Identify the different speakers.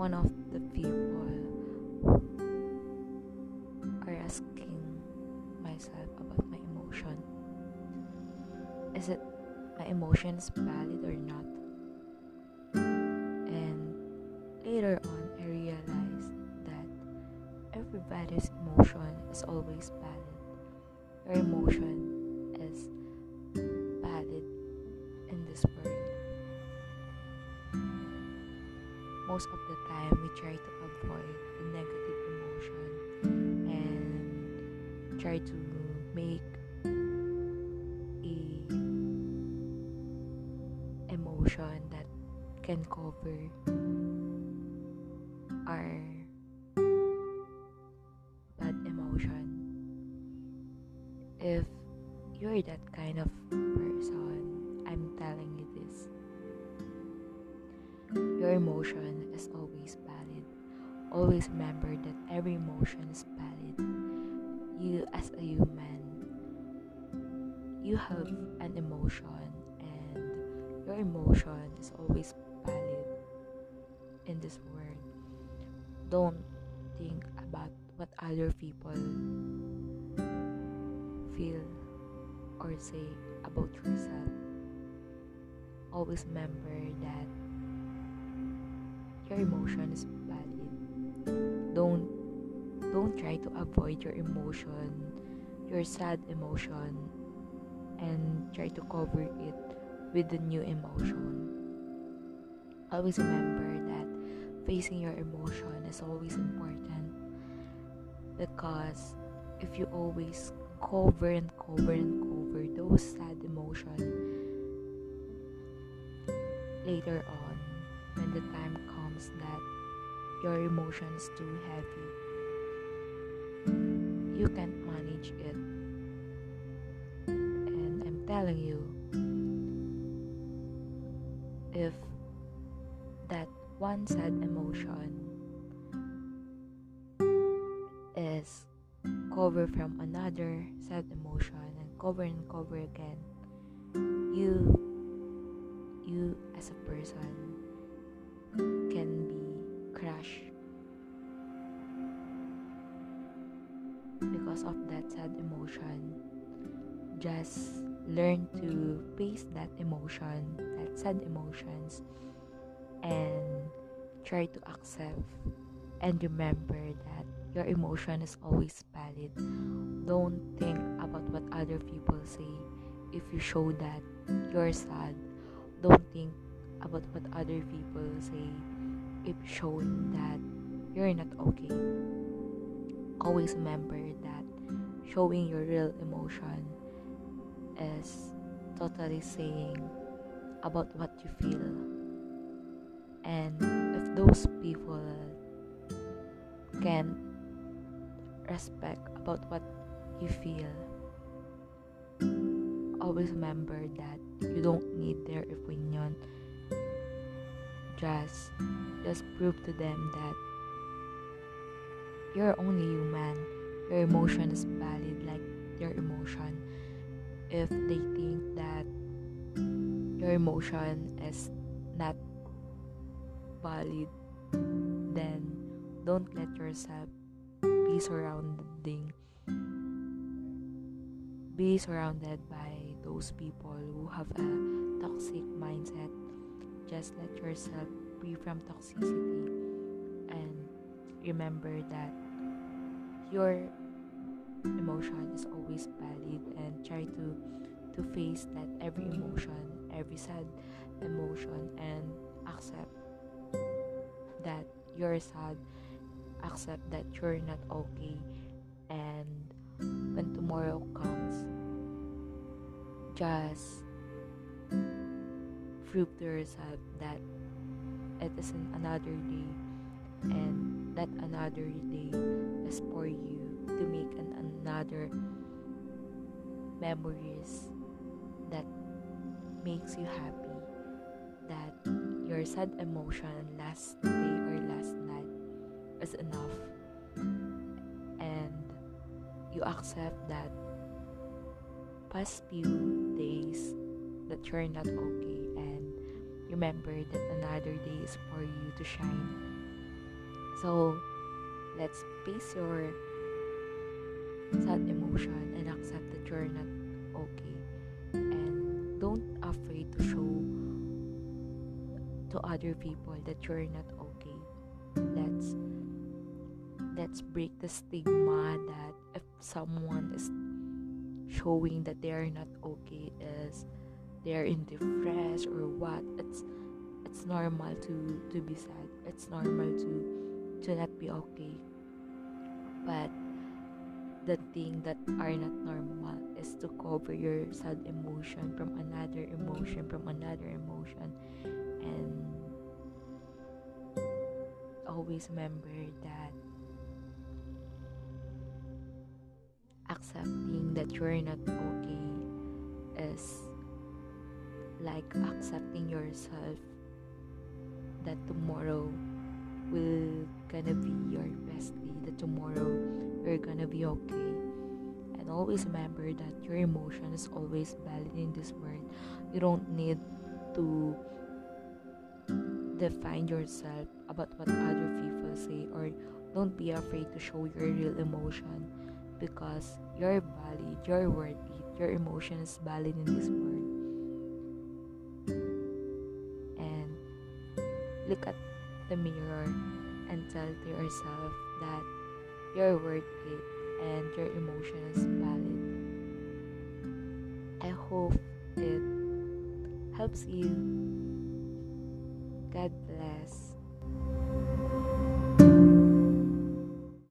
Speaker 1: one of the people are asking myself about my emotion. Is it my emotions valid or not? And later on, I realized that everybody's emotion is always valid. Your emotion Most of the time, we try to avoid the negative emotion and try to make a emotion that can cover our Your emotion is always valid. Always remember that every emotion is valid. You, as a human, you have an emotion, and your emotion is always valid in this world. Don't think about what other people feel or say about yourself. Always remember that your emotion is valid. Don't don't try to avoid your emotion, your sad emotion, and try to cover it with the new emotion. Always remember that facing your emotion is always important because if you always cover and cover and cover those sad emotions later on when the time comes that your emotions too heavy. You can't manage it. And i'm telling you if that one sad emotion is covered from another sad emotion and cover and cover again you you as a person because of that sad emotion. Just learn to face that emotion that sad emotions and try to accept and remember that your emotion is always valid. Don't think about what other people say. If you show that you're sad don't think about what other people say. If showing that you're not okay always remember that showing your real emotion is totally saying about what you feel. And if those people can respect about what you feel always remember that you don't need their opinion. Just just prove to them that you're only human your emotion is valid like your emotion. If they think that your emotion is not valid then don't let yourself be surrounding be surrounded by those people who have a toxic mindset. Just let yourself free from toxicity and remember that your emotion is always valid and try to to face that every emotion every sad emotion and accept that you're sad accept that you're not okay and when tomorrow comes just prove to yourself that it isn't another day and that another day is for you to make an another memories that makes you happy that your sad emotion last day or last night is enough. And you accept that past few days that you're not okay and remember that another day is for you to shine. So let's face your sad emotion and accept that you're not okay. And don't afraid to show to other people that you're not okay. Let's let's break the stigma that if someone is showing that they are not okay is they're in distress or what it's it's normal to to be sad. It's normal to to not be okay. But the thing that are not normal is to cover your sad emotion from another emotion from another emotion. And always remember that accepting that you're not okay is like accepting yourself that tomorrow will gonna be your best day that tomorrow you're gonna be okay. And always remember that your emotion is always valid in this world. You don't need to define yourself about what other people say or don't be afraid to show your real emotion because you're valid you're worthy your emotion is valid in this world. And look at the mirror and tell to yourself that worth it and your emotion is valid. I hope it helps you.